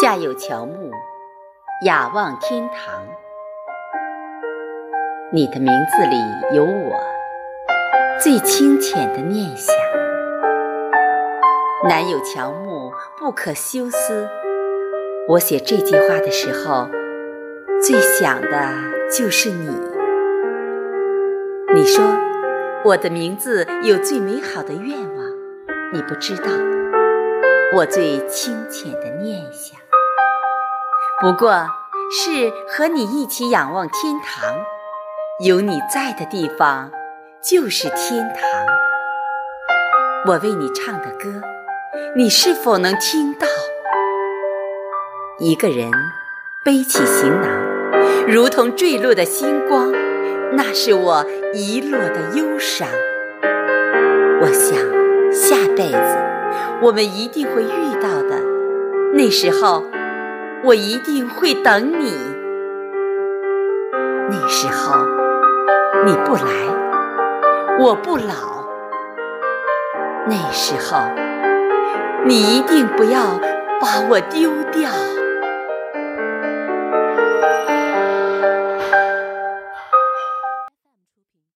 夏有乔木，雅望天堂。你的名字里有我最清浅的念想。南有乔木，不可休思。我写这句话的时候，最想的就是你。你说我的名字有最美好的愿望，你不知道我最清浅的念想。不过是和你一起仰望天堂，有你在的地方就是天堂。我为你唱的歌，你是否能听到？一个人背起行囊，如同坠落的星光，那是我遗落的忧伤。我想下辈子我们一定会遇到的，那时候。我一定会等你，那时候你不来，我不老。那时候你一定不要把我丢掉。